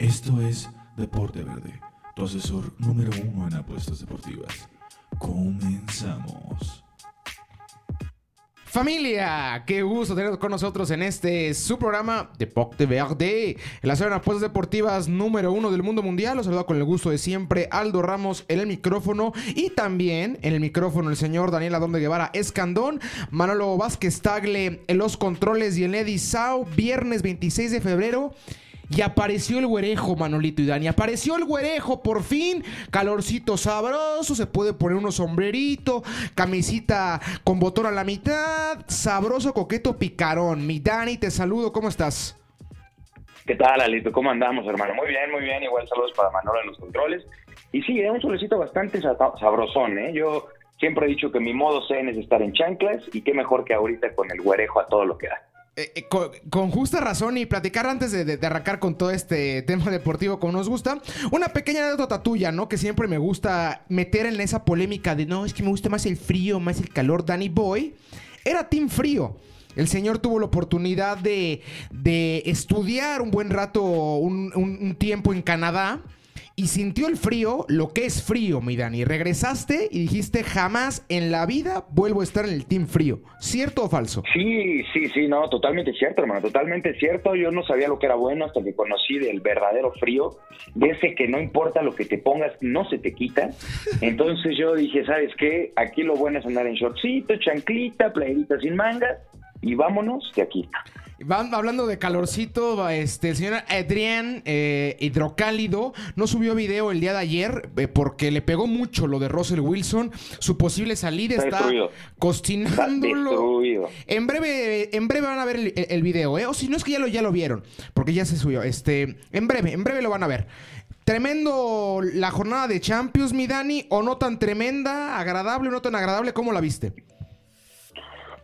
Esto es Deporte Verde, tu asesor número uno en apuestas deportivas. Comenzamos. Familia, qué gusto tener con nosotros en este su programa Deporte Verde, la zona de apuestas deportivas número uno del mundo mundial. Los saludo con el gusto de siempre Aldo Ramos en el micrófono y también en el micrófono el señor Daniel Adón de Guevara Escandón, Manolo Vázquez Tagle en los controles y en Eddie Sau, viernes 26 de febrero. Y apareció el güerejo, Manolito y Dani. Apareció el güerejo, por fin. Calorcito sabroso, se puede poner unos sombrerito, camisita con botón a la mitad, sabroso, coqueto, picarón. Mi Dani, te saludo, ¿cómo estás? ¿Qué tal, Alito? ¿Cómo andamos, hermano? Muy bien, muy bien. Igual saludos para Manolo en los controles. Y sí, es un solecito bastante sabrosón, ¿eh? Yo siempre he dicho que mi modo zen es estar en chanclas y qué mejor que ahorita con el güerejo a todo lo que da. Eh, eh, con, justa razón y platicar antes de, arrancar con todo este tema deportivo como nos gusta, una pequeña anécdota tuya, ¿no? Que siempre me gusta meter en esa polémica de no, es que me gusta más el frío, más el calor. Danny Boy era Team Frío. El señor tuvo la oportunidad de, estudiar un buen rato, un tiempo en Canadá y sintió el frío, lo que es frío, mi Dani. Regresaste y dijiste, jamás en la vida vuelvo a estar en el Team Frío. ¿Cierto o falso? Sí, sí, sí, no, totalmente cierto, hermano, totalmente cierto. Yo no sabía lo que era bueno hasta que conocí del verdadero frío, de ese que no importa lo que te pongas, no se te quita. Entonces yo dije, ¿sabes qué? Aquí lo bueno es andar en shortcito, chanclita, playerita sin mangas y vámonos de aquí. Van hablando de calorcito, este, el señor Adrián eh, Hidrocálido no subió video el día de ayer eh, porque le pegó mucho lo de Russell Wilson. Su posible salida está, cocinándolo. en breve, en breve van a ver el, video, ¿eh? O si no es que ya lo, ya lo vieron, porque ya se subió. Este, en breve, en breve lo van a ver. Tremendo la jornada de Champions, mi Dani, o no tan tremenda, agradable o no tan agradable, ¿cómo la viste?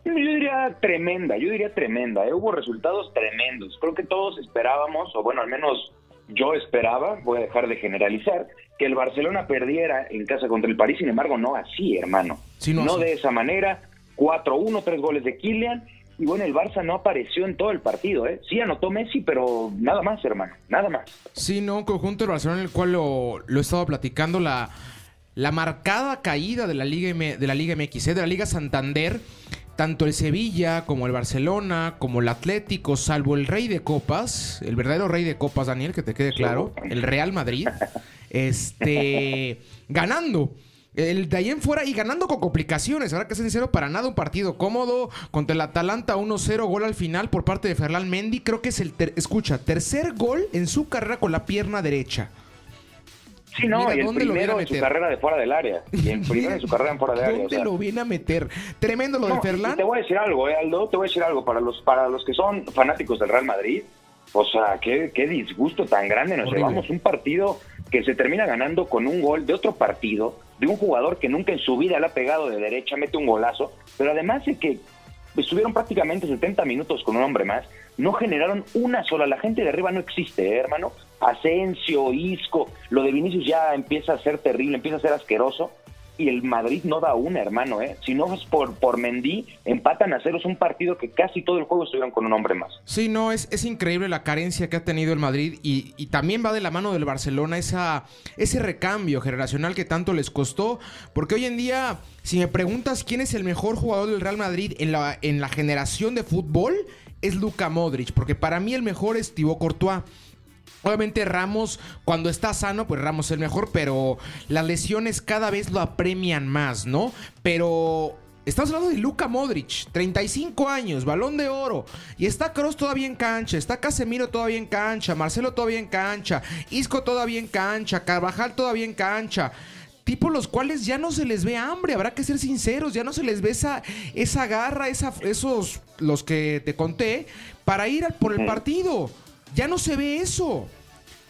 Yo diría tremenda, yo diría tremenda. ¿eh? Hubo resultados tremendos. Creo que todos esperábamos, o bueno, al menos yo esperaba, voy a dejar de generalizar, que el Barcelona perdiera en casa contra el París. Sin embargo, no así, hermano. no, de esa manera. 4-1, tres goles de Kylian. Y bueno, el Barça no apareció en todo el partido, ¿eh? Sí anotó Messi, pero nada más, hermano, nada más. Sí, no, un conjunto del Barcelona en el cual lo, lo he estado platicando, la, la marcada caída de la Liga, de la Liga MX, ¿eh? de la Liga Santander tanto el Sevilla como el Barcelona, como el Atlético, salvo el rey de copas, el verdadero rey de copas, Daniel, que te quede claro, el Real Madrid, este, ganando. El de ahí en fuera y ganando con complicaciones. Ahora que ser sincero, para nada un partido cómodo. Contra el Atalanta 1-0, gol al final por parte de Ferland Mendy. Creo que es el, escucha, tercer gol en su carrera con la pierna derecha. Sí, no, y el primero en su carrera de fuera del área. Y el primero en su carrera en fuera del área. ¿Dónde lo viene a meter? Tremendo lo de Ferland. Te voy a decir algo, eh, Aldo, te voy a decir algo. Para los, para los que son fanáticos del Real Madrid, o sea, qué, qué disgusto tan grande nos llevamos. Un partido que se termina ganando con un gol de otro partido, de un jugador que nunca en su vida le ha pegado de derecha, mete un golazo, pero además de que estuvieron prácticamente 70 minutos con un hombre más, no generaron una sola. La gente de arriba no existe, ¿eh, hermano. Asensio, Isco, lo de Vinicius ya empieza a ser terrible, empieza a ser asqueroso. Y el Madrid no da una, hermano, ¿eh? Si no es por, por Mendy, empatan a ceros un partido que casi todo el juego estuvieron con un hombre más. Sí, no, es, es increíble la carencia que ha tenido el Madrid y, también va de la mano del Barcelona esa, ese recambio generacional que tanto les costó. Porque hoy en día, si me preguntas quién es el mejor jugador del Real Madrid en la, en la generación de fútbol, es Luka Modric. Porque para mí el mejor es Thibaut Courtois. Obviamente Ramos, cuando está sano, pues Ramos es el mejor, pero las lesiones cada vez lo apremian más, ¿no? Pero Estamos hablando de Luka Modric, 35 años, balón de oro. Y está Kroos todavía en cancha, está Casemiro todavía en cancha, Marcelo todavía en cancha, Isco todavía en cancha, Carvajal todavía en cancha. Tipos los cuales ya no se les ve hambre, habrá que ser sinceros, ya no se les ve esa, esa garra, esa, esos, los que te conté, para ir por el partido. Ya no se ve eso.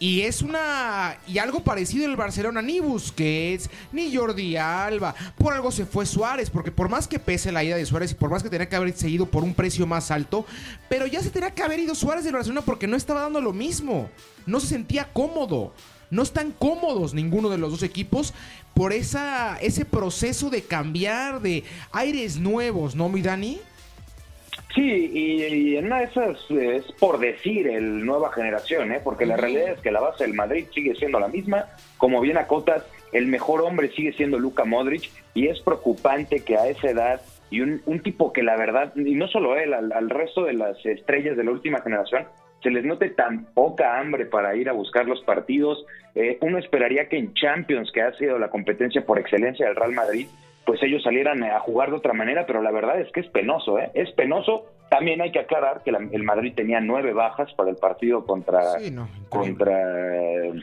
Y es una. Y algo parecido en el Barcelona, ni Busquets, ni Jordi Alba. Por algo se fue Suárez, porque por más que pese la ida de Suárez y por más que tenía que haber seguido por un precio más alto, pero ya se tenía que haber ido Suárez del Barcelona porque no estaba dando lo mismo. No se sentía cómodo. No están cómodos ninguno de los dos equipos por esa, ese proceso de cambiar, de aires nuevos, ¿no, mi Dani? Sí, y, en una de esas es por decir el nueva generación, ¿eh? porque la realidad es que la base del Madrid sigue siendo la misma. Como bien acotas, el mejor hombre sigue siendo Luka Modric y es preocupante que a esa edad y un, tipo que la verdad, y no solo él, al, resto de las estrellas de la última generación, se les note tan poca hambre para ir a buscar los partidos. Eh, uno esperaría que en Champions, que ha sido la competencia por excelencia del Real Madrid, pues ellos salieran a jugar de otra manera, pero la verdad es que es penoso, ¿eh? Es penoso. También hay que aclarar que el Madrid tenía nueve bajas para el partido contra... contra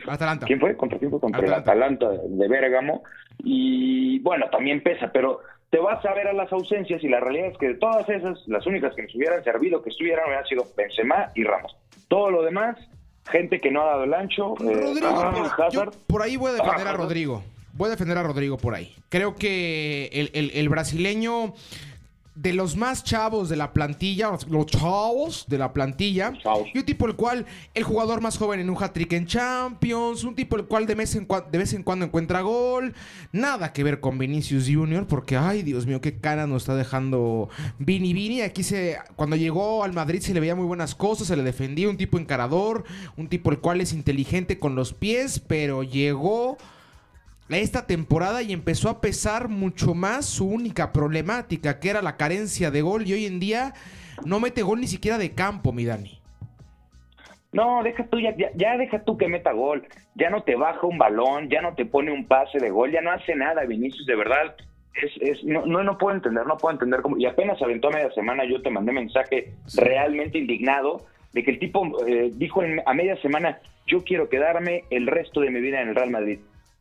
Atalanta. ¿Quién fue? ¿Contra quién fue? Contra el Atalanta de Bérgamo. Y bueno, también pesa, pero te vas a ver a las ausencias y la realidad es que de todas esas, las únicas que nos hubieran servido que estuvieran hubieran sido Benzema y Ramos. Todo lo demás, gente que no ha dado el ancho. Eh, Rodrigo, por ahí voy a defender a Rodrigo. Voy a defender a Rodrigo por ahí. Creo que el, el brasileño de los más chavos de la plantilla, los chavos de la plantilla, y un tipo el cual, el jugador más joven en un hat-trick en Champions, un tipo el cual de vez, en de vez en cuando encuentra gol, nada que ver con Vinicius Junior, porque ay Dios mío, qué cara nos está dejando Vini. Vini, aquí se, cuando llegó al Madrid se le veía muy buenas cosas, se le defendía, un tipo encarador, un tipo el cual es inteligente con los pies, pero llegó esta temporada y empezó a pesar mucho más su única problemática, que era la carencia de gol, y hoy en día no mete gol ni siquiera de campo, mi Dani. No, deja tú, ya, ya, deja tú que meta gol, ya no te baja un balón, ya no te pone un pase de gol, ya no hace nada, Vinicius, de verdad, es, es, no, no, no puedo entender, no puedo entender cómo, y apenas aventó a media semana, yo te mandé mensaje realmente indignado de que el tipo eh, dijo a media semana, yo quiero quedarme el resto de mi vida en el Real Madrid.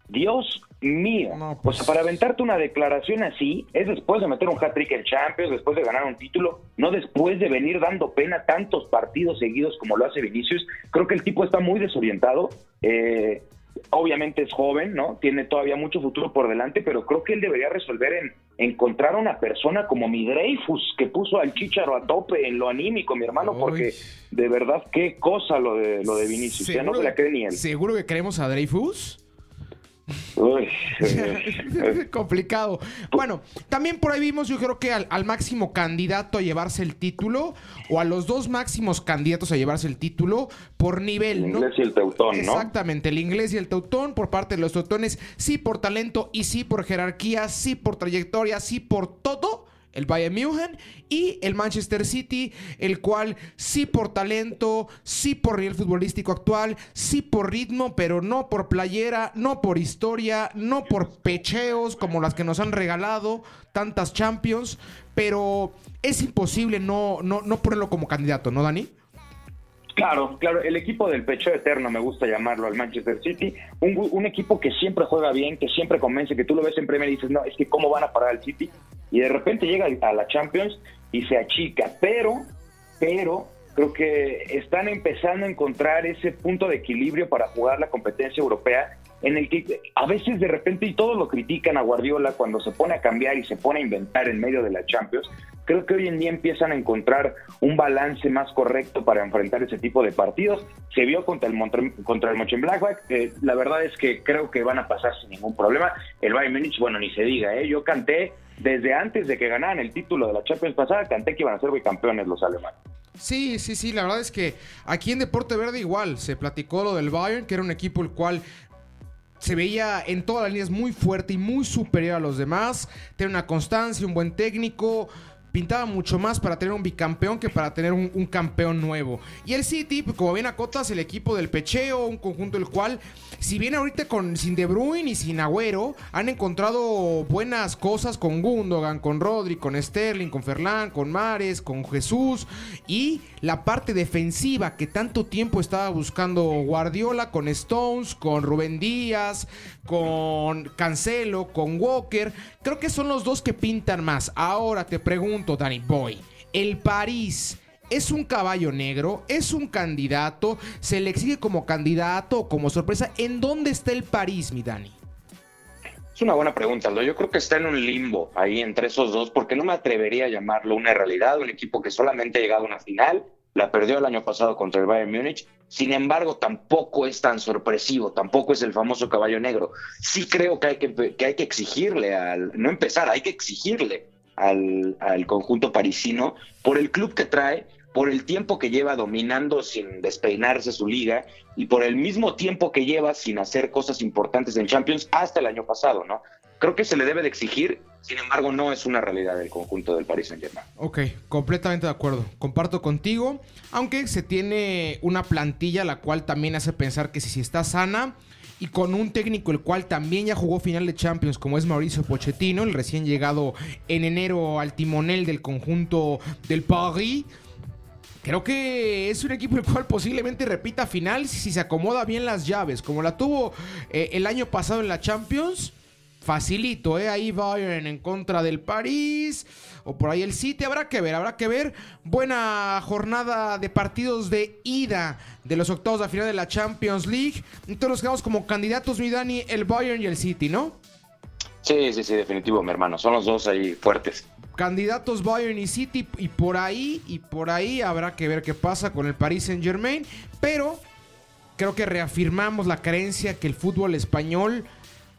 Dios mío. O pues sea, para aventarte una declaración así, es después de meter un hat-trick en Champions, después de ganar un título, no después de venir dando pena tantos partidos seguidos como lo hace Vinicius. Creo que el tipo está muy desorientado. Eh, obviamente es joven, ¿no? Tiene todavía mucho futuro por delante, pero creo que él debería resolver en encontrar a una persona como mi Dreyfus, que puso al Chicharo a tope en lo anímico, mi hermano, porque de verdad, qué cosa lo de, lo de Vinicius. Ya no se la cree ni él. ¿Seguro que creemos a Dreyfus? Uy, complicado. Bueno, también por ahí vimos, yo creo que al, máximo candidato a llevarse el título, o a los dos máximos candidatos a llevarse el título, por nivel. El inglés y el teutón, ¿no? Exactamente, el inglés y el teutón, por parte de los teutones, sí por talento y sí por jerarquía, sí por trayectoria, sí por todo el Bayern München y el Manchester City, el cual sí por talento, sí por nivel futbolístico actual, sí por ritmo, pero no por playera, no por historia, no por pecheos como las que nos han regalado tantas Champions, pero es imposible no, no, no ponerlo como candidato, ¿no, Dani? Claro, claro, el equipo del pecho eterno, me gusta llamarlo al Manchester City, un, un, equipo que siempre juega bien, que siempre convence, que tú lo ves en Premier y dices, no, es que cómo van a parar al City, y de repente llega a la Champions y se achica, pero, pero creo que están empezando a encontrar ese punto de equilibrio para jugar la competencia europea en el que a veces de repente, y todos lo critican a Guardiola cuando se pone a cambiar y se pone a inventar en medio de la Champions, creo que hoy en día empiezan a encontrar un balance más correcto para enfrentar ese tipo de partidos. Se vio contra el, contra el Mönchengladbach, eh, la verdad es que creo que van a pasar sin ningún problema. El Bayern Múnich, bueno, ni se diga, ¿eh? yo canté desde antes de que ganaran el título de la Champions pasada, canté que iban a ser bicampeones los alemanes. Sí, sí, sí, la verdad es que aquí en Deporte Verde igual se platicó lo del Bayern, que era un equipo el cual se veía en todas las líneas muy fuerte y muy superior a los demás. Tiene una constancia, un buen técnico pintaba mucho más para tener un bicampeón que para tener un, campeón nuevo. Y el City, pues, como bien acotas, el equipo del pecheo, un conjunto del cual, si bien ahorita con, sin De Bruyne y sin Agüero, han encontrado buenas cosas con Gundogan, con Rodri, con Sterling, con Ferland, con Mares, con Jesús y la parte defensiva que tanto tiempo estaba buscando Guardiola con Stones, con Rubén Díaz, con Cancelo, con Walker. Creo que son los dos que pintan más. Ahora te pregunto, Danny Boy. El París es un caballo negro, es un candidato, se le exige como candidato o como sorpresa. ¿En dónde está el París, mi Dani? Es una buena pregunta, Aldo. Yo creo que está en un limbo ahí entre esos dos, porque no me atrevería a llamarlo una realidad, un equipo que solamente ha llegado a una final, la perdió el año pasado contra el Bayern Múnich. Sin embargo, tampoco es tan sorpresivo, tampoco es el famoso caballo negro. Sí creo que hay que, que hay que exigirle al, no empezar, hay que exigirle al, al conjunto parisino por el club que trae, por el tiempo que lleva dominando sin despeinarse su liga y por el mismo tiempo que lleva sin hacer cosas importantes en Champions hasta el año pasado, ¿no? Creo que se le debe de exigir, sin embargo, no es una realidad del conjunto del Paris Saint-Germain. Ok, completamente de acuerdo. Comparto contigo, aunque se tiene una plantilla la cual también hace pensar que si, si está sana y con un técnico el cual también ya jugó final de Champions como es Mauricio Pochettino, el recién llegado en enero al timonel del conjunto del Paris, Creo que es un equipo el cual posiblemente repita final si se acomoda bien las llaves, como la tuvo eh, el año pasado en la Champions. Facilito, ¿eh? Ahí Bayern en contra del París. O por ahí el City. Habrá que ver, habrá que ver. Buena jornada de partidos de ida de los octavos de final de la Champions League. Entonces nos quedamos como candidatos, mi Dani, el Bayern y el City, ¿no? Sí, sí, sí, definitivo, mi hermano. Son los dos ahí fuertes candidatos Bayern y City y por ahí y por ahí habrá que ver qué pasa con el Paris Saint Germain, pero creo que reafirmamos la creencia que el fútbol español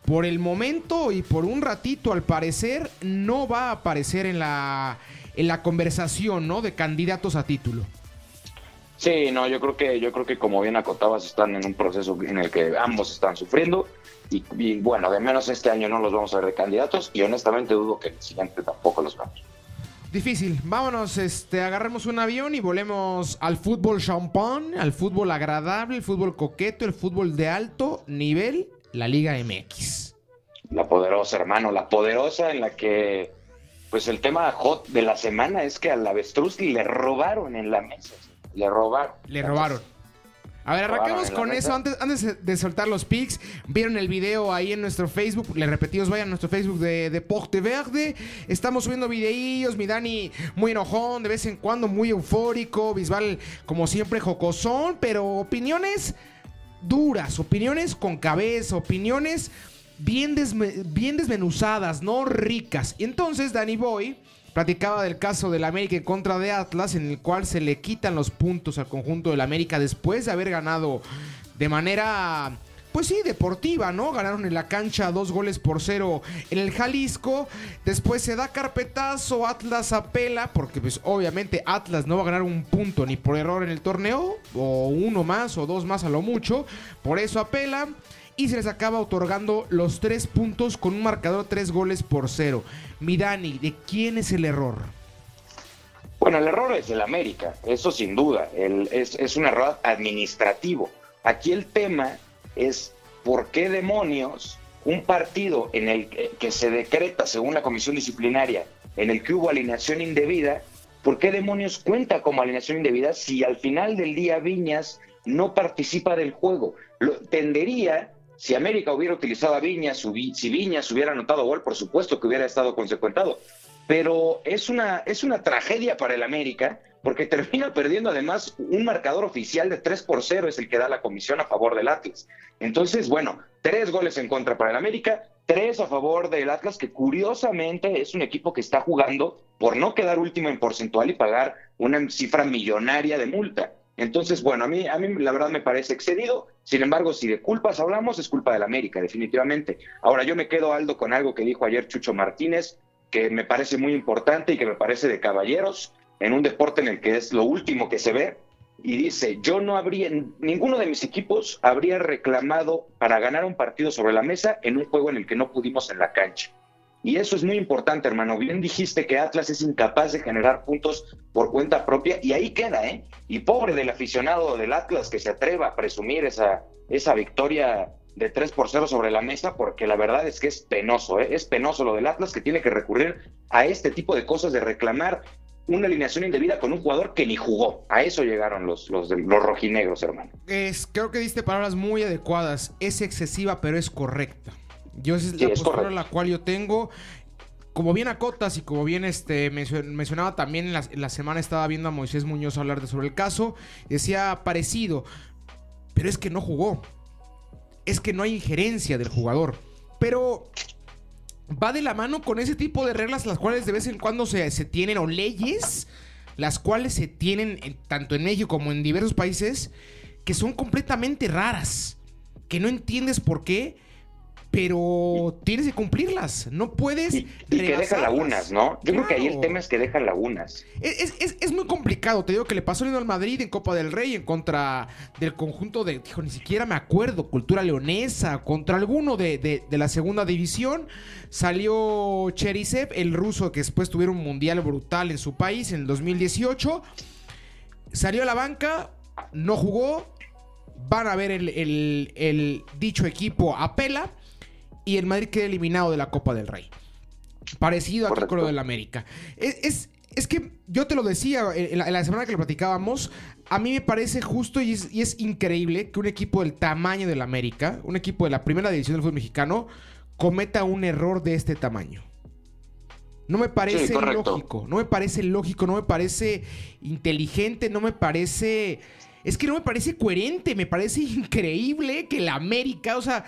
por el momento y por un ratito al parecer no va a aparecer en la en la conversación, ¿no? de candidatos a título. Sí, no, yo creo que yo creo que como bien acotabas están en un proceso en el que ambos están sufriendo y, bueno, de menos este año no los vamos a ver de candidatos y honestamente dudo que el siguiente tampoco los vamos. Difícil. Vámonos, este, agarremos un avión y volemos al fútbol champán, al fútbol agradable, el fútbol coqueto, el fútbol de alto nivel, la Liga MX. La poderosa, hermano, la poderosa en la que, pues el tema hot de la semana es que al avestruz le robaron en la mesa. Le robaron. Le robaron. A ver, arranquemos con eso. Antes, antes de soltar los pics, vieron el video ahí en nuestro Facebook. Le repetimos, vayan a nuestro Facebook de Deporte Verde. Estamos subiendo videillos. Mi Dani muy enojón, de vez en cuando muy eufórico. Bisbal, como siempre, jocosón. Pero opiniones duras, opiniones con cabeza, opiniones bien, bien desmenuzadas, no ricas. Y entonces Dani Boy Platicaba del caso del América en contra de Atlas, en el cual se le quitan los puntos al conjunto del América después de haber ganado de manera pues sí, deportiva, ¿no? Ganaron en la cancha dos goles por cero en el Jalisco. Después se da carpetazo, Atlas apela, porque pues obviamente Atlas no va a ganar un punto ni por error en el torneo, o uno más o dos más a lo mucho. Por eso apela y se les acaba otorgando los tres puntos con un marcador tres goles por cero. Midani, ¿de quién es el error? Bueno, el error es del América, eso sin duda. es, un error administrativo. Aquí el tema es por qué demonios un partido en el que, se decreta según la comisión disciplinaria en el que hubo alineación indebida, ¿por qué demonios cuenta como alineación indebida si al final del día Viñas no participa del juego? Lo, tendería si América hubiera utilizado a Viñas, si Viñas hubiera anotado gol, por supuesto que hubiera estado consecuentado. Pero es una, es una tragedia para el América porque termina perdiendo además un marcador oficial de 3 por 0 es el que da la comisión a favor del Atlas. Entonces, bueno, tres goles en contra para el América, tres a favor del Atlas, que curiosamente es un equipo que está jugando por no quedar último en porcentual y pagar una cifra millonaria de multa. Entonces, bueno, a mí, a mí la verdad me parece excedido. Sin embargo, si de culpas hablamos, es culpa del América, definitivamente. Ahora, yo me quedo, Aldo, con algo que dijo ayer Chucho Martínez, que me parece muy importante y que me parece de caballeros en un deporte en el que es lo último que se ve. Y dice, yo no habría, ninguno de mis equipos habría reclamado para ganar un partido sobre la mesa en un juego en el que no pudimos en la cancha. Y eso es muy importante, hermano. Bien dijiste que Atlas es incapaz de generar puntos por cuenta propia y ahí queda, ¿eh? Y pobre del aficionado del Atlas que se atreva a presumir esa, esa victoria de 3 por 0 sobre la mesa, porque la verdad es que es penoso, ¿eh? es penoso lo del Atlas que tiene que recurrir a este tipo de cosas de reclamar una alineación indebida con un jugador que ni jugó. A eso llegaron los, los, los rojinegros, hermano. Es, creo que diste palabras muy adecuadas. Es excesiva, pero es correcta. Yo esa es la postura la cual yo tengo. Como bien acotas y como bien este, mencionaba también en la, semana estaba viendo a Moisés Muñoz hablar de sobre el caso, decía parecido, pero es que no jugó. Es que no hay injerencia del jugador. Pero va de la mano con ese tipo de reglas las cuales de vez en cuando se, se tienen o leyes las cuales se tienen tanto en México como en diversos países que son completamente raras, que no entiendes por qué pero tienes que cumplirlas. No puedes. Y, y que deja lagunas, ¿no? Yo creo que ahí el tema es que deja lagunas. Es, es, es, muy complicado. Te digo que le pasó al Madrid en Copa del Rey en contra del conjunto de. Dijo, ni siquiera me acuerdo. Cultura Leonesa. Contra alguno de, de, la segunda división. Salió Cherisev, el ruso que después tuvieron un mundial brutal en su país en el 2018. Salió a la banca, no jugó. Van a ver el, el, el dicho equipo apela y el Madrid queda eliminado de la Copa del Rey. Parecido a con lo del América. Es, es, que yo te lo decía en la, semana que lo platicábamos. A mí me parece justo y es, increíble que un equipo del tamaño del América, un equipo de la primera división del fútbol mexicano, cometa un error de este tamaño. No me parece lógico, no me parece lógico, no me parece inteligente, no me parece... Es que no me parece coherente, me parece increíble que la América, o sea,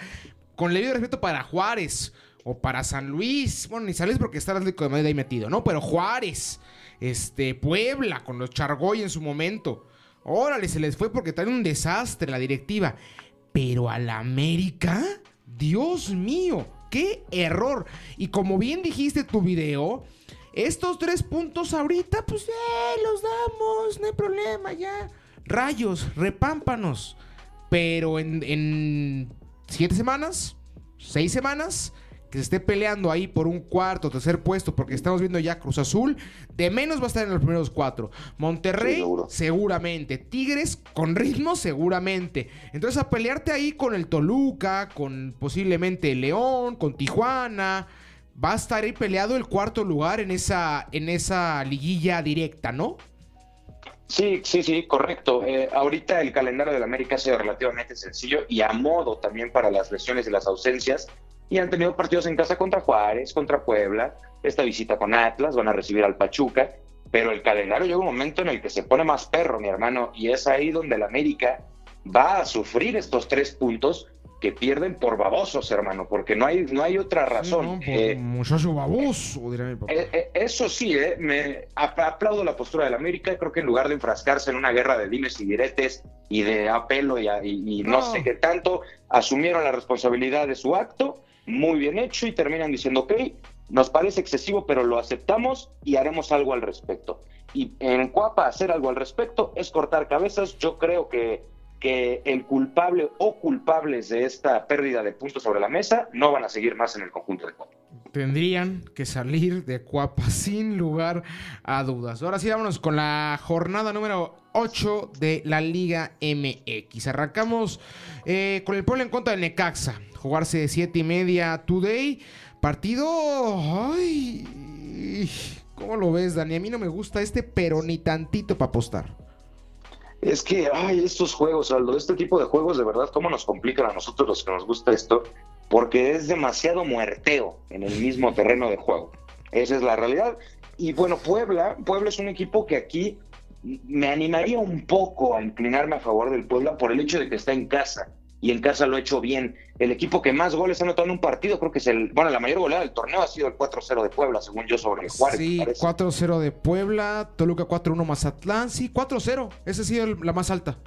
con debido respeto para Juárez o para San Luis, bueno, ni San Luis porque está el Atlético de Madrid ahí metido, ¿no? Pero Juárez, este, Puebla, con los Chargoy en su momento. Órale, se les fue porque traen un desastre la directiva. Pero a la América, Dios mío, qué error. Y como bien dijiste tu video, estos tres puntos ahorita, pues eh, los damos, no hay problema, ya. Rayos, repámpanos. Pero en siete semanas, seis semanas, que se esté peleando ahí por un cuarto, tercer puesto, porque estamos viendo ya Cruz Azul, de menos va a estar en los primeros cuatro. Monterrey, seguramente. Tigres, con ritmo, seguramente. Entonces, a pelearte ahí con el Toluca, con posiblemente León, con Tijuana. Va a estar ahí peleado el cuarto lugar en esa, en esa liguilla directa, ¿no? Sí, sí, sí, correcto. Eh, ahorita el calendario del América ha sido relativamente sencillo y a modo también para las lesiones y las ausencias. Y han tenido partidos en casa contra Juárez, contra Puebla, esta visita con Atlas, van a recibir al Pachuca. Pero el calendario llega un momento en el que se pone más perro, mi hermano, y es ahí donde el América va a sufrir estos tres puntos que pierden por babosos, hermano, porque no hay, no hay otra razón. Eh, muchacho baboso, dirá mi papá. Eh, eh, eso sí, me aplaudo la postura del América. Creo que en lugar de enfrascarse en una guerra de dimes y diretes y de apelo y, no. sé qué tanto, asumieron la responsabilidad de su acto, muy bien hecho, y terminan diciendo, ok, nos parece excesivo, pero lo aceptamos y haremos algo al respecto. Y en Cuapa hacer algo al respecto es cortar cabezas. Yo creo que que el culpable o culpables de esta pérdida de puntos sobre la mesa no van a seguir más en el conjunto de Cuapa. Tendrían que salir de Cuapa sin lugar a dudas. Ahora sí, vámonos con la jornada número 8 de la Liga MX. Arrancamos eh, con el pueblo en contra de Necaxa. Jugarse de 7 y media today. Partido. Ay. ¿Cómo lo ves, Dani? A mí no me gusta este, pero ni tantito para apostar. Es que, ay, estos juegos, Aldo, este tipo de juegos, de verdad, ¿cómo nos complican a nosotros los que nos gusta esto? Porque es demasiado muerteo en el mismo terreno de juego. Esa es la realidad. Y bueno, Puebla, Puebla es un equipo que aquí me animaría un poco a inclinarme a favor del Puebla por el hecho de que está en casa y en casa lo ha hecho bien. El equipo que más goles ha anotado en un partido, creo que es el. Bueno, la mayor goleada del torneo ha sido el 4-0 de Puebla, según yo, sobre Juárez. Sí, 4-0 de Puebla, Toluca 4-1 Mazatlán, sí, 4-0. Esa ha sido la más alta.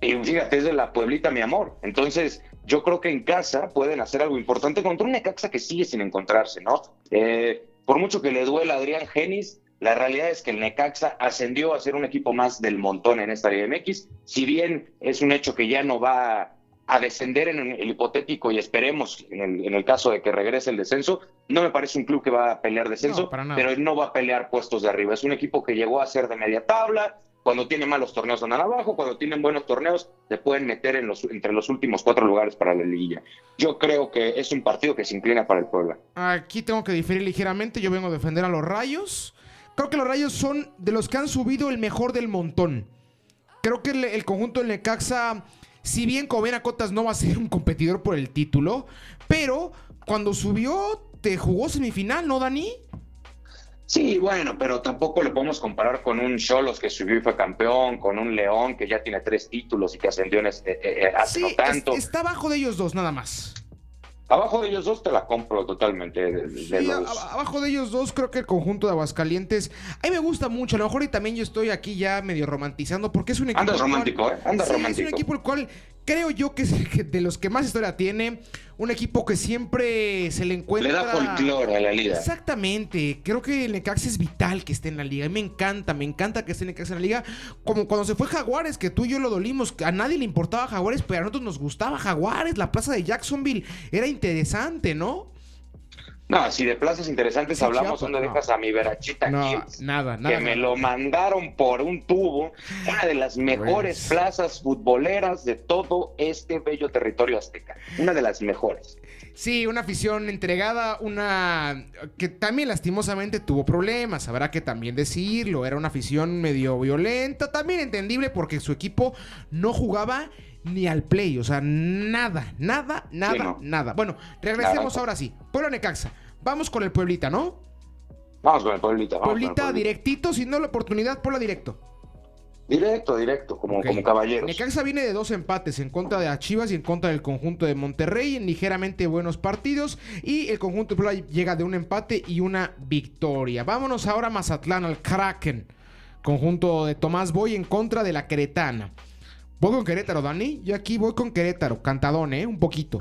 Y fíjate, es de la Pueblita, mi amor. Entonces, yo creo que en casa pueden hacer algo importante contra un Necaxa que sigue sin encontrarse, ¿no? Eh, por mucho que le duela a Adrián Genis, la realidad es que el Necaxa ascendió a ser un equipo más del montón en esta Liga MX. Si bien es un hecho que ya no va a descender en el hipotético y esperemos en el, caso de que regrese el descenso, no me parece un club que va a pelear descenso, pero él no va a pelear puestos de arriba. Es un equipo que llegó a ser de media tabla, cuando tiene malos torneos andan abajo, cuando tienen buenos torneos se pueden meter en los, entre los últimos cuatro lugares para la liguilla. Yo creo que es un partido que se inclina para el Puebla. Aquí tengo que diferir ligeramente, yo vengo a defender a los Rayos. Creo que los Rayos son de los que han subido el mejor del montón. Creo que el, el conjunto del Necaxa si bien Covena Cotas no va a ser un competidor por el título, pero cuando subió, te jugó semifinal, ¿no, Dani? Sí, bueno, pero tampoco lo podemos comparar con un Cholos que subió y fue campeón, con un León que ya tiene tres títulos y que ascendió en este, eh, eh, hace no tanto. está abajo de ellos dos, nada más. Abajo de ellos dos te la compro totalmente. abajo de ellos dos creo que el conjunto de Aguascalientes, a mí me gusta mucho, a lo mejor y también yo estoy aquí ya medio romantizando porque es un equipo... Anda romántico, ¿eh? Anda romántico. Es un equipo el cual creo yo que es de los que más historia tiene. Un equipo que siempre se le encuentra. Le da folclore a la liga. Exactamente. Creo que el Necaxa es vital que esté en la liga. Y me encanta, me encanta que esté el Necaxa en la liga. Como cuando se fue Jaguares, que tú y yo lo dolimos. A nadie le importaba Jaguares, pero a nosotros nos gustaba Jaguares. La plaza de Jacksonville era interesante, ¿no? No, si de plazas interesantes hablamos, ¿dónde dejas a mi Verachita no, Nada, nada. Que me lo mandaron por un tubo. Una de las mejores pues. plazas futboleras de todo este bello territorio azteca. Una de las mejores. Sí, una afición entregada, una que también lastimosamente tuvo problemas, habrá que también decirlo, era una afición medio violenta, también entendible porque su equipo no jugaba ni al play. O sea, nada, nada, nada, nada. Bueno, regresemos ahora sí. Pueblo Necaxa. Vamos con el Pueblita, ¿no? Vamos con el Pueblita. Pueblita, directito, sin no la oportunidad, Puebla directo. Directo, directo, como, como caballeros. Necaxa viene de dos empates en contra de Chivas y en contra del conjunto de Monterrey en ligeramente buenos partidos. Y el conjunto de Puebla llega de un empate y una victoria. Vámonos ahora a Mazatlán, al Kraken. Conjunto de Tomás Boy en contra de la Queretana. Voy con Querétaro, Dani. Yo aquí voy con Querétaro, cantadón, ¿eh? Un poquito.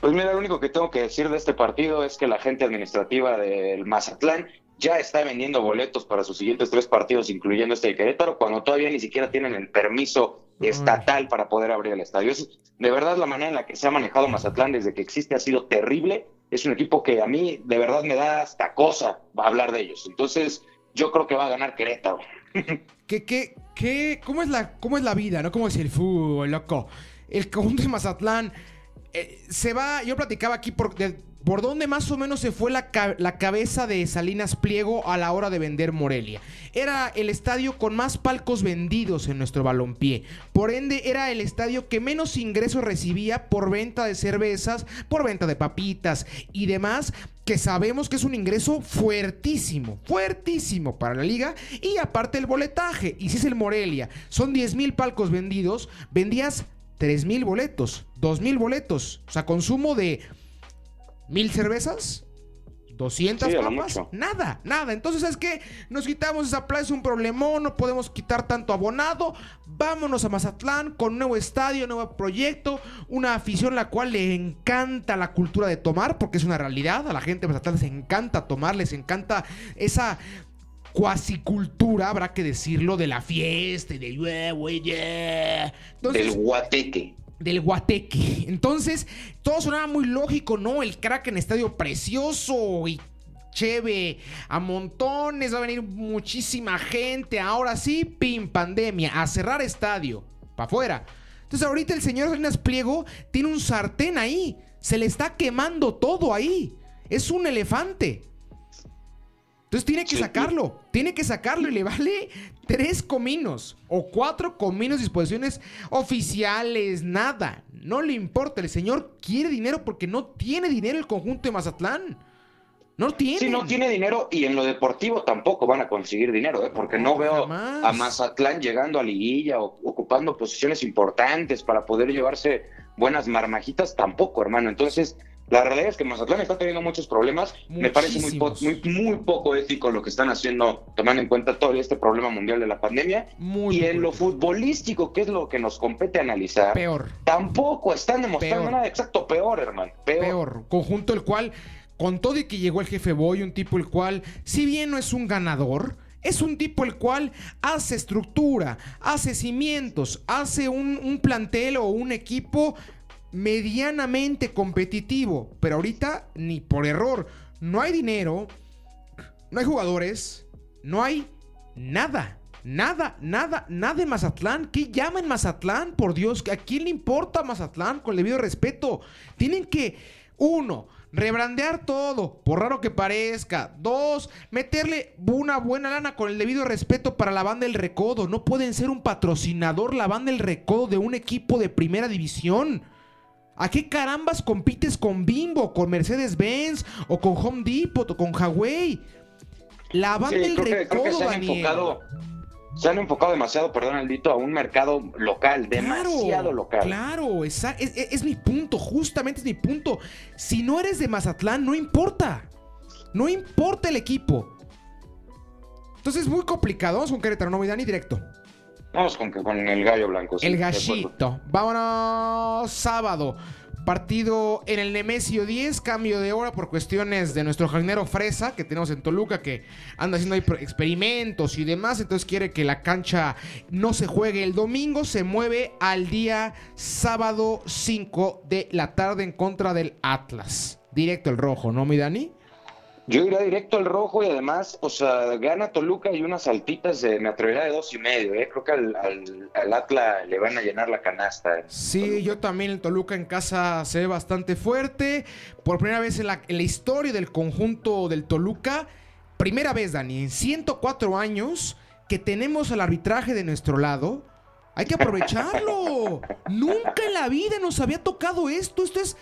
Pues mira, lo único que tengo que decir de este partido es que la gente administrativa del Mazatlán ya está vendiendo boletos para sus siguientes tres partidos, incluyendo este de Querétaro, cuando todavía ni siquiera tienen el permiso estatal para poder abrir el estadio. Es de verdad la manera en la que se ha manejado Mazatlán desde que existe ha sido terrible. Es un equipo que a mí de verdad me da hasta cosa hablar de ellos. Entonces, yo creo que va a ganar Querétaro. ¿Qué, qué, qué, cómo, es la, ¿Cómo es la vida, no? ¿Cómo es el fútbol, loco? El conjunto de Mazatlán eh, se va, yo platicaba aquí por, por dónde más o menos se fue la, cabeza de Salinas Pliego a la hora de vender Morelia. Era el estadio con más palcos vendidos en nuestro balompié. Por ende, era el estadio que menos ingresos recibía por venta de cervezas, por venta de papitas y demás que sabemos que es un ingreso fuertísimo, fuertísimo para la liga. Y aparte el boletaje, y si es el Morelia, son 10 mil palcos vendidos, vendías 3 mil boletos, 2 mil boletos, o sea, consumo de mil cervezas, 200 papas, nada, nada. Entonces, es que nos quitamos esa plaza, es un problemón, no podemos quitar tanto abonado. Vámonos a Mazatlán con un nuevo estadio, nuevo proyecto, una afición la cual le encanta la cultura de tomar, porque es una realidad. A la gente de Mazatlán les encanta tomar, les encanta esa cuasicultura, habrá que decirlo, de la fiesta y del Del guateque del Guateque. Entonces, todo sonaba muy lógico, ¿no? El crack en estadio precioso y cheve a montones, va a venir muchísima gente. Ahora sí, pim, pandemia, a cerrar estadio, para afuera. Entonces, ahorita el señor Salinas Pliego tiene un sartén ahí, se le está quemando todo ahí. Es un elefante. Entonces tiene que sacarlo, tiene que sacarlo y le vale tres cominos o cuatro cominos disposiciones oficiales, nada. No le importa, el señor quiere dinero porque no tiene dinero el conjunto de Mazatlán. No tiene. Sí, no tiene dinero y en lo deportivo tampoco van a conseguir dinero, ¿eh? porque no, veo a Mazatlán llegando a liguilla o ocupando posiciones importantes para poder llevarse buenas marmajitas, tampoco, hermano. Entonces, la realidad es que Mazatlán está teniendo muchos problemas. Me parece muy, muy, muy, poco ético lo que están haciendo, tomando en cuenta todo este problema mundial de la pandemia. y en lo futbolístico, que es lo que nos compete analizar, peor. Tampoco están demostrando nada exacto, peor, hermano. Peor. peor. Conjunto el cual, con todo y que llegó el jefe Boy, un tipo el cual, si bien no es un ganador, es un tipo el cual hace estructura, hace cimientos, hace un, un plantel o un equipo medianamente competitivo. Pero ahorita, ni por error, no hay dinero, no hay jugadores, no hay nada. Nada, nada, nada de Mazatlán. ¿Qué llaman Mazatlán? Por Dios, ¿a quién le importa Mazatlán? Con el debido respeto. Tienen que, uno, rebrandear todo, por raro que parezca. Dos, meterle una buena lana con el debido respeto para la banda del Recodo. No pueden ser un patrocinador la banda del Recodo de un equipo de primera división. ¿A qué carambas compites con Bimbo, con Mercedes-Benz o con Home Depot o con Huawei? La banda del recodo, se han enfocado, se han enfocado demasiado, perdón, Aldito, a un mercado local, demasiado local. Claro, es, es, mi punto, justamente es mi punto. Si no eres de Mazatlán, no importa. No importa el equipo. Entonces es muy complicado. Vamos con Querétaro, no voy a ni directo. Vamos con, con el gallo blanco. el gallito. Vámonos sábado. Partido en el Nemesio 10, cambio de hora por cuestiones de nuestro jardinero Fresa que tenemos en Toluca que anda haciendo ahí experimentos y demás, entonces quiere que la cancha no se juegue el domingo, se mueve al día sábado 5 de la tarde en contra del Atlas. Directo el rojo, ¿no, mi Dani? Yo iría directo al rojo y además, o sea, gana Toluca y unas altitas, de, me atrevería de dos y medio, ¿eh? Creo que al, al, Atla le van a llenar la canasta. ¿eh? Sí, yo también el Toluca en casa se ve bastante fuerte. Por primera vez en la, en la historia del conjunto del Toluca, primera vez, Dani, en 104 años que tenemos el arbitraje de nuestro lado. Hay que aprovecharlo. Nunca en la vida nos había tocado esto. Esto es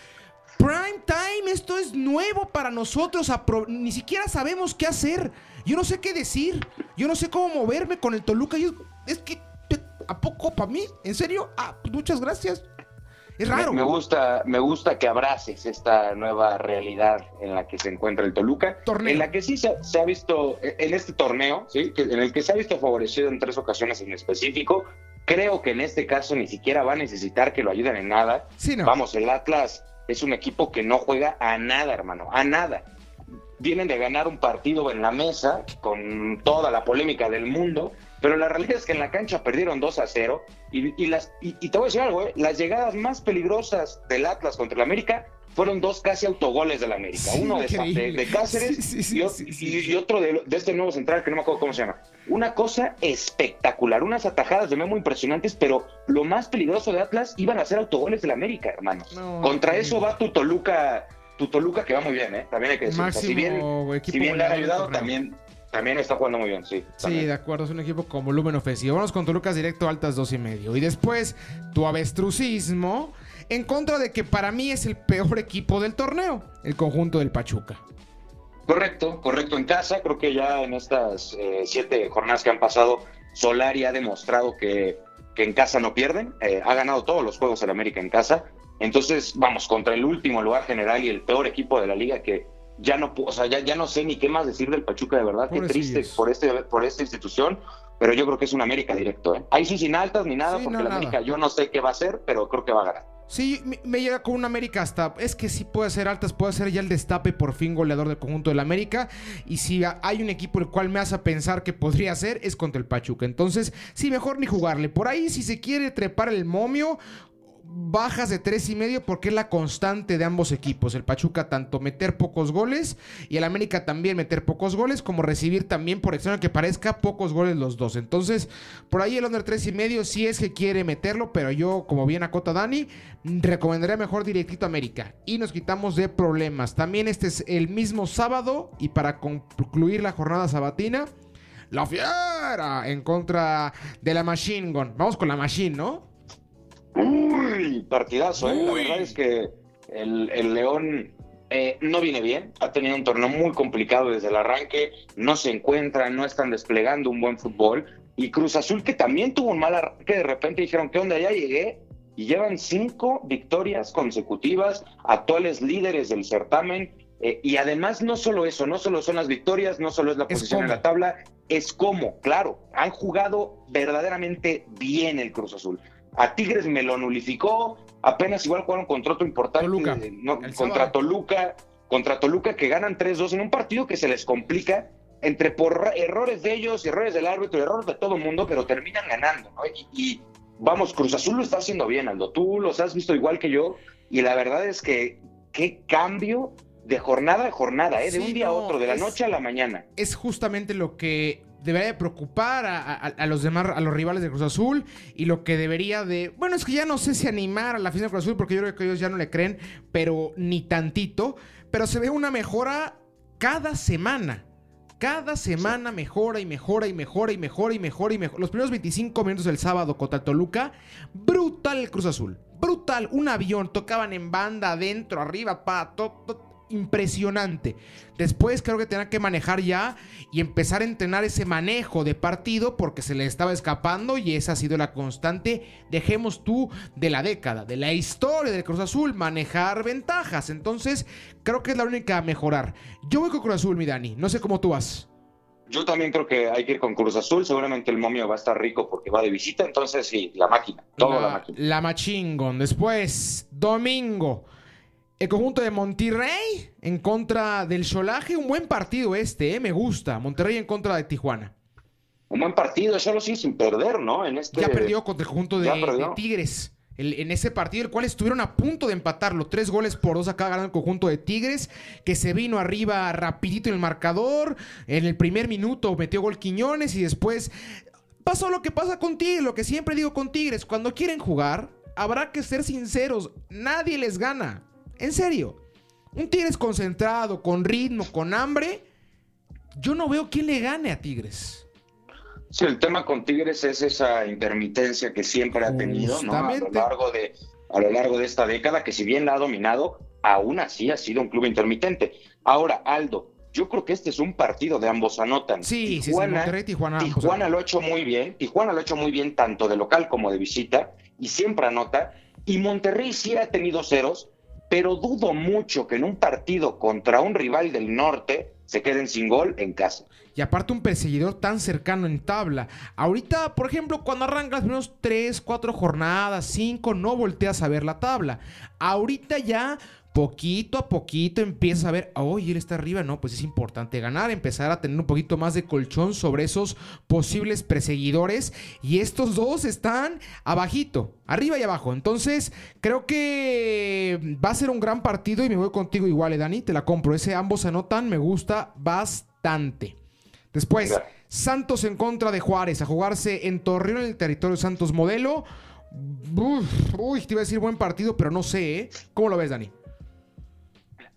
Prime Time, esto es nuevo para nosotros. Ni siquiera sabemos qué hacer. Yo no sé qué decir. Yo no sé cómo moverme con el Toluca. es que, ¿a poco para mí? ¿En serio? Ah, pues muchas gracias. Es raro. Me, gusta, me gusta que abraces esta nueva realidad en la que se encuentra el Toluca. En la que sí se, ha visto, en este torneo, ¿sí? en el que se ha visto favorecido en tres ocasiones en específico. Creo que en este caso ni siquiera va a necesitar que lo ayuden en nada. Vamos, el Atlas es un equipo que no juega a nada, hermano, a nada. Vienen de ganar un partido en la mesa con toda la polémica del mundo, pero la realidad es que en la cancha perdieron 2 a 0 y, las, y, te voy a decir algo, ¿eh? las llegadas más peligrosas del Atlas contra el América fueron dos casi autogoles del América. Uno de, de, Cáceres y, otro de, este nuevo central que no me acuerdo cómo se llama. Una cosa espectacular, unas atajadas de Memo impresionantes, pero lo más peligroso de Atlas iban a ser autogoles del América, hermano. Contra eso va tu Toluca, tu Toluca que va muy bien, ¿eh? También hay que decir. si bien, si bien le ha ayudado, también también está jugando muy bien, sí. Sí, de acuerdo, es un equipo con volumen ofensivo. Vamos con Toluca directo altas dos y medio. Y después, tu avestrucismo en contra de que para mí es el peor equipo del torneo, el conjunto del Pachuca. Correcto, correcto. En casa, creo que ya en estas eh, siete jornadas que han pasado, Solari ha demostrado que, que en casa no pierden. Eh, ha ganado todos los juegos en América en casa. Entonces, vamos, contra el último lugar general y el peor equipo de la liga que ya no, o sea, ya, ya no sé ni qué más decir del Pachuca, de verdad. Qué triste por, este, por esta institución pero yo creo que es un América directo. ¿eh? Ahí sí sin altas ni nada, porque la América yo no sé qué va a hacer, pero creo que va a ganar. Sí, me, llega con un América hasta. Es que sí puede ser altas, puede ser ya el destape por fin goleador del conjunto del América. Y si hay un equipo el cual me hace pensar que podría ser, es contra el Pachuca. Entonces, sí, mejor ni jugarle. Por ahí, si se quiere trepar el momio, bajas de tres y medio porque es la constante de ambos equipos. El Pachuca tanto meter pocos goles y el América también meter pocos goles como recibir también, por extraño que parezca, pocos goles los dos. Entonces, por ahí el under tres y medio si es que quiere meterlo, pero yo, como bien acota Dani, recomendaría mejor directito América. Y nos quitamos de problemas. También este es el mismo sábado y para concluir la jornada sabatina. La fiera en contra de la Machine Gun. Vamos con la Machine, ¿no? Uy, partidazo, ¿eh? La verdad es que el, León eh, no viene bien, ha tenido un torneo muy complicado desde el arranque, no se encuentran, no están desplegando un buen fútbol. Y Cruz Azul, que también tuvo un mal arranque, de repente dijeron, ¿qué onda? Ya llegué. Y llevan cinco victorias consecutivas, actuales líderes del certamen. Eh, y además, no solo eso, no solo son las victorias, no solo es la posición en la tabla, es como, claro, han jugado verdaderamente bien el Cruz Azul. A Tigres me lo nulificó. Apenas igual jugaron contra otro importante. contra Toluca. Contra Toluca que ganan 3-2 en un partido que se les complica entre por errores de ellos, errores del árbitro, errores de todo el mundo, pero terminan ganando. Y, vamos, Cruz Azul lo está haciendo bien, Aldo. Tú los has visto igual que yo. Y la verdad es que qué cambio de jornada a jornada, ¿eh? de un día a otro, de la noche a la mañana. Es justamente lo que debería preocupar a, los demás, a los rivales de Cruz Azul y lo que debería de, bueno, es que ya no sé si animar a la final de Cruz Azul porque yo creo que ellos ya no le creen, pero ni tantito, pero se ve una mejora cada semana. Cada semana mejora y mejora y mejora y mejora y mejora y mejora. Los primeros 25 minutos del sábado contra Toluca, brutal el Cruz Azul. Brutal, un avión, tocaban en banda, adentro, arriba, pa, todo impresionante. Después creo que tenía que manejar ya y empezar a entrenar ese manejo de partido porque se le estaba escapando y esa ha sido la constante, dejemos tú, de la década, de la historia del Cruz Azul, manejar ventajas. Entonces creo que es la única a mejorar. Yo voy con Cruz Azul, mi Dani, no sé cómo tú vas. Yo también creo que hay que ir con Cruz Azul. Seguramente el momio va a estar rico porque va de visita. Entonces, sí, la máquina. Todo la, la máquina. La machingon. Después, domingo. El conjunto de Monterrey en contra del Solaje. Un buen partido este, ¿eh? me gusta. Monterrey en contra de Tijuana. Un buen partido, solo sí, sin perder, ¿no? En este... Ya perdió contra el conjunto de, de Tigres. El, en ese partido, el cual estuvieron a punto de empatarlo. Tres goles por dos acá ganando el conjunto de Tigres, que se vino arriba rapidito en el marcador. En el primer minuto metió gol Quiñones y después pasó lo que pasa con Tigres, lo que siempre digo con Tigres. Cuando quieren jugar, habrá que ser sinceros. Nadie les gana. En serio. Un Tigres concentrado, con ritmo, con hambre. Yo no veo quién le gane a Tigres. Sí, el tema con Tigres es esa intermitencia que siempre ha tenido ¿no? a, lo largo de, a lo largo de esta década, que si bien la ha dominado, aún así ha sido un club intermitente. Ahora, Aldo, yo creo que este es un partido de ambos anotan. Sí, Tijuana, sí, Tijuana, Tijuana lo ha hecho muy bien, Tijuana lo ha hecho muy bien tanto de local como de visita, y siempre anota, y Monterrey sí ha tenido ceros, pero dudo mucho que en un partido contra un rival del norte se queden sin gol en casa. Y aparte un perseguidor tan cercano en tabla. Ahorita, por ejemplo, cuando arrancas las primeras 3, 4 jornadas, 5, no volteas a ver la tabla. Ahorita ya poquito a poquito empiezas a ver, oye, él está arriba, no, pues es importante ganar, empezar a tener un poquito más de colchón sobre esos posibles perseguidores y estos dos están abajito, arriba y abajo. Entonces, creo que va a ser un gran partido y me voy contigo igual, eh, Dani, te la compro. Ese ambos anotan, me gusta bastante. Después, Santos en contra de Juárez, a jugarse en Torreón en el territorio Santos modelo. Uf, uy, te iba a decir buen partido, pero no sé, ¿eh? ¿Cómo lo ves, Dani?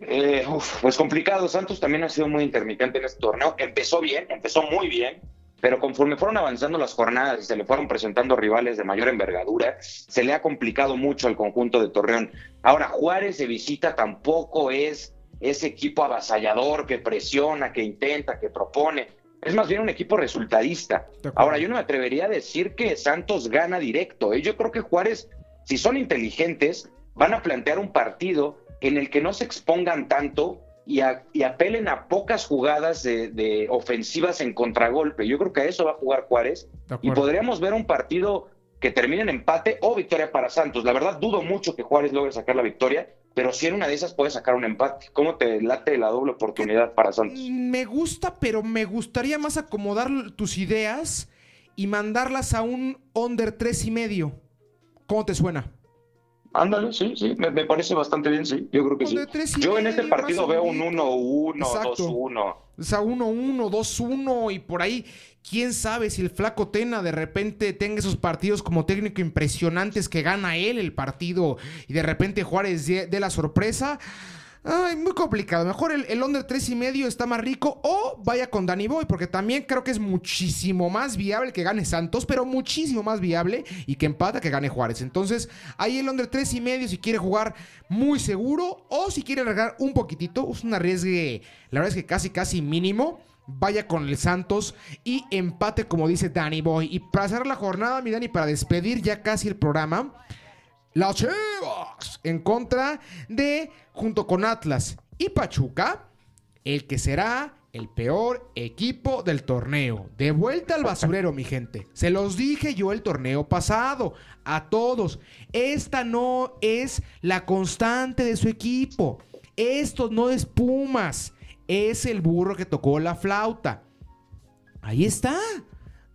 Eh, uf, pues complicado. Santos también ha sido muy intermitente en este torneo. Empezó bien, empezó muy bien, pero conforme fueron avanzando las jornadas y se le fueron presentando rivales de mayor envergadura, se le ha complicado mucho al conjunto de Torreón. Ahora, Juárez de visita tampoco es ese equipo avasallador que presiona, que intenta, que propone. Es más bien un equipo resultadista. Ahora, yo no me atrevería a decir que Santos gana directo. ¿eh? Yo creo que Juárez, si son inteligentes, van a plantear un partido en el que no se expongan tanto y, apelen a pocas jugadas de, ofensivas en contragolpe. Yo creo que a eso va a jugar Juárez y podríamos ver un partido que termine en empate o victoria para Santos. La verdad dudo mucho que Juárez logre sacar la victoria, pero si en una de esas puede sacar un empate. ¿Cómo te late la doble oportunidad para Santos? Me gusta, pero me gustaría más acomodar tus ideas y mandarlas a un under tres y medio. ¿Cómo te suena? Ándale, sí, sí, me, parece bastante bien, sí, yo creo que sí. Yo en este partido veo un 1-1, 2-1. O sea, 1-1, 2-1 y por ahí, quién sabe si el flaco Tena de repente tenga esos partidos como técnico impresionantes que gana él el partido y de repente Juárez de la sorpresa. Ay, muy complicado. Mejor el, el under 3 y medio está más rico. O vaya con Danny Boy, porque también creo que es muchísimo más viable que gane Santos, pero muchísimo más viable y que empata que gane Juárez. Entonces, ahí el under 3 y medio si quiere jugar muy seguro o si quiere alargar un poquitito. Es un arriesgue, la verdad es que casi, casi mínimo. Vaya con el Santos y empate, como dice Danny Boy. Y para cerrar la jornada, mi Dani, para despedir ya casi el programa. Las Chivas en contra de, junto con Atlas y Pachuca, el que será el peor equipo del torneo. De vuelta al basurero, mi gente. Se los dije yo el torneo pasado. A todos. Esta no es la constante de su equipo. Esto no es Pumas. Es el burro que tocó la flauta. Ahí está.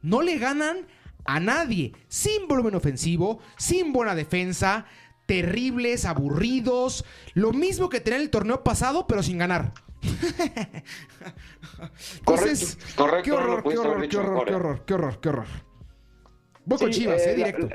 No le ganan a nadie, sin volumen ofensivo, sin buena defensa, terribles, aburridos, lo mismo que tener el torneo pasado, pero sin ganar. correcto, correcto. Qué horror, qué horror, qué horror, qué horror, qué horror, qué horror. Voy con Chivas, eh, directo.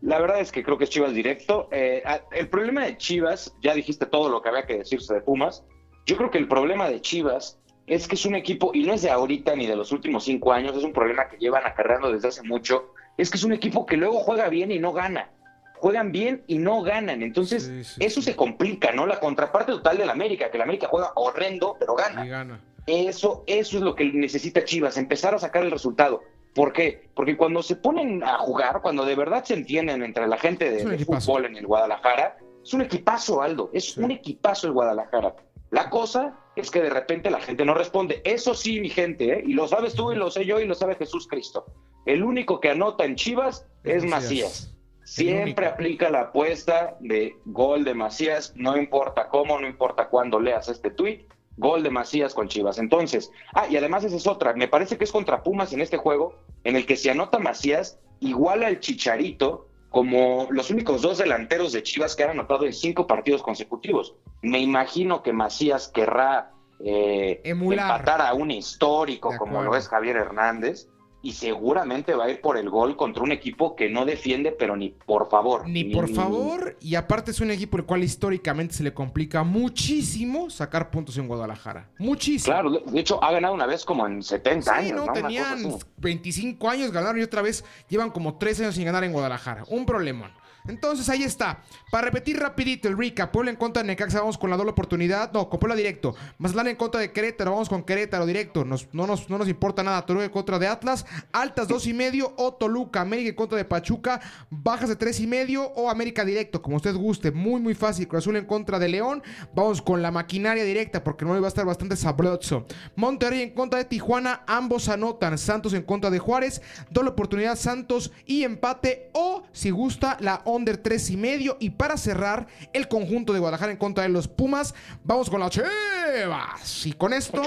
La, verdad es que creo que es Chivas directo. Eh, el problema de Chivas, ya dijiste todo lo que había que decirse de Pumas. Yo creo que el problema de Chivas es que es un equipo, y no es de ahorita ni de los últimos cinco años, es un problema que llevan acarreando desde hace mucho, es que es un equipo que luego juega bien y no gana. Juegan bien y no ganan. Entonces, eso se complica, ¿no? La contraparte total del América, que el América juega horrendo, pero gana. gana. Eso, eso es lo que necesita Chivas, empezar a sacar el resultado. ¿Por qué? Porque cuando se ponen a jugar, cuando de verdad se entienden entre la gente de, fútbol en el Guadalajara, es un equipazo, Aldo, es un equipazo el Guadalajara La cosa es que de repente la gente no responde. Eso sí, mi gente, ¿eh? y lo sabes tú y lo sé yo y lo sabe Jesús Cristo. El único que anota en Chivas es Macías. Siempre aplica la apuesta de gol de Macías, no importa cómo, no importa cuándo leas este tuit, gol de Macías con Chivas. Entonces, ah, y además esa es otra, me parece que es contra Pumas en este juego, en el que se anota Macías, igual al Chicharito, como los únicos dos delanteros de Chivas que han anotado en cinco partidos consecutivos. Me imagino que Macías querrá eh, empatar a un histórico como lo es Javier Hernández y seguramente va a ir por el gol contra un equipo que no defiende, pero ni por favor. Ni, por favor, y aparte es un equipo el cual históricamente se le complica muchísimo sacar puntos en Guadalajara. Muchísimo. Claro, de hecho ha ganado una vez como en 70 años. No, tenían 25 años, ganaron y otra vez llevan como 3 años sin ganar en Guadalajara. Un problemón. Entonces ahí está. Para repetir rapidito el recap, Puebla en contra de Necaxa, vamos con la doble oportunidad. No, con Puebla directo. Mazatlán en contra de Querétaro, vamos con Querétaro directo. no, nos, no nos importa nada. Toluca en contra de Atlas. Altas dos y medio o Toluca. América en contra de Pachuca. Bajas de tres y medio o América directo, como usted guste. Muy, muy fácil. Cruz Azul en contra de León. Vamos con la maquinaria directa porque no va a estar bastante sabroso. Monterrey en contra de Tijuana. Ambos anotan. Santos en contra de Juárez. Doble oportunidad Santos y empate o, si gusta, la under 3 y medio. Y para cerrar, el conjunto de Guadalajara en contra de los Pumas. Vamos con las Chivas. Y con esto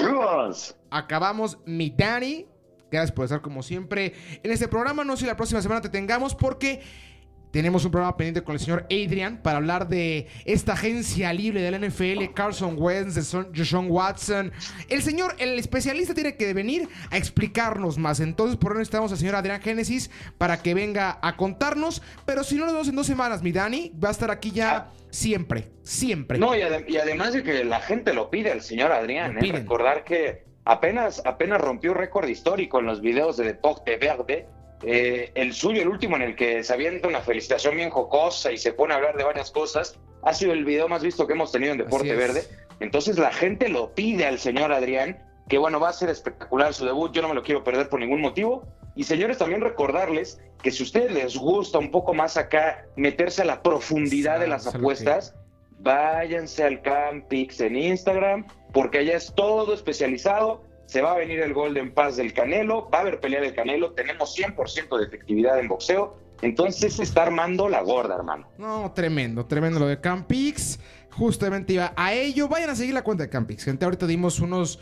acabamos mi Dani. Gracias por estar como siempre en este programa. No sé si la próxima semana te tengamos porque tenemos un programa pendiente con el señor Adrian para hablar de esta agencia libre del NFL, Carson Wentz, de John Watson. El señor, el especialista tiene que venir a explicarnos más. Entonces, por eso necesitamos al señor Adrián Génesis para que venga a contarnos. Pero si no nos vemos en dos semanas, mi Dani va a estar aquí ya siempre, siempre. No, y, además de que la gente lo pide, el señor Adrián, ¿eh? recordar que apenas, apenas rompió récord histórico en los videos de Deporte Verde eh, el suyo, el último en el que se avienta una felicitación bien jocosa y se pone a hablar de varias cosas, ha sido el video más visto que hemos tenido en Deporte Verde. Entonces la gente lo pide al señor Adrián, que bueno, va a ser espectacular su debut, yo no me lo quiero perder por ningún motivo. Y señores, también recordarles que si a ustedes les gusta un poco más acá meterse a la profundidad de las apuestas, váyanse al Campix en Instagram, porque allá es todo especializado se va a venir el Golden Pass del Canelo, va a haber pelea del Canelo, tenemos 100% de efectividad en boxeo, entonces se está armando la gorda, hermano. No, tremendo, tremendo lo de Campix. Justamente iba a ello. Vayan a seguir la cuenta de Campix. Gente, ahorita dimos unos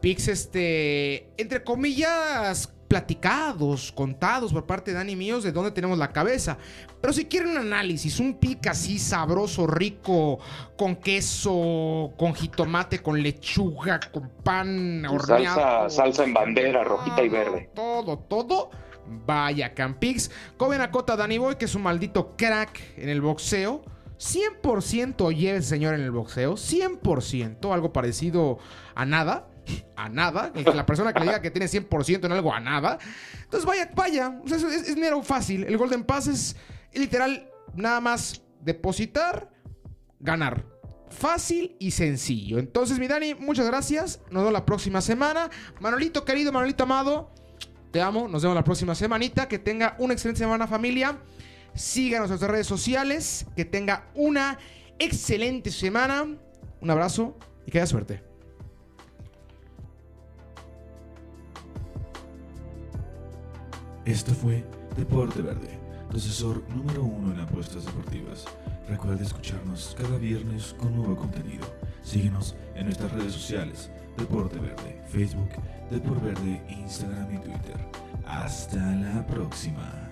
pics, este, entre comillas, platicados, contados por parte de Dani míos de dónde tenemos la cabeza. Pero si quieren un análisis, un pic así sabroso, rico, con queso, con jitomate, con lechuga, con pan horneado. Salsa, salsa en bandera, rojita y verde. Todo, todo. Vaya, Campix. Coven a Cota Dani Boy, que es un maldito crack en el boxeo. 100% lleve señor en el boxeo. 100%, algo parecido a nada a nada. La persona que le diga que tiene 100% en algo a nada. Entonces, vaya, vaya. es, es, mero fácil. El Golden Pass es literal nada más depositar, ganar. Fácil y sencillo. Entonces, mi Dani, muchas gracias. Nos vemos la próxima semana. Manolito, querido, Manolito amado. Te amo. Nos vemos la próxima semanita. Que tenga una excelente semana, familia. Síganos en nuestras redes sociales. Que tenga una excelente semana. Un abrazo y que haya suerte. Esto fue Deporte Verde, tu asesor número uno en apuestas deportivas. Recuerda escucharnos cada viernes con nuevo contenido. Síguenos en nuestras redes sociales, Deporte Verde, Facebook, Deporte Verde, Instagram y Twitter. Hasta la próxima.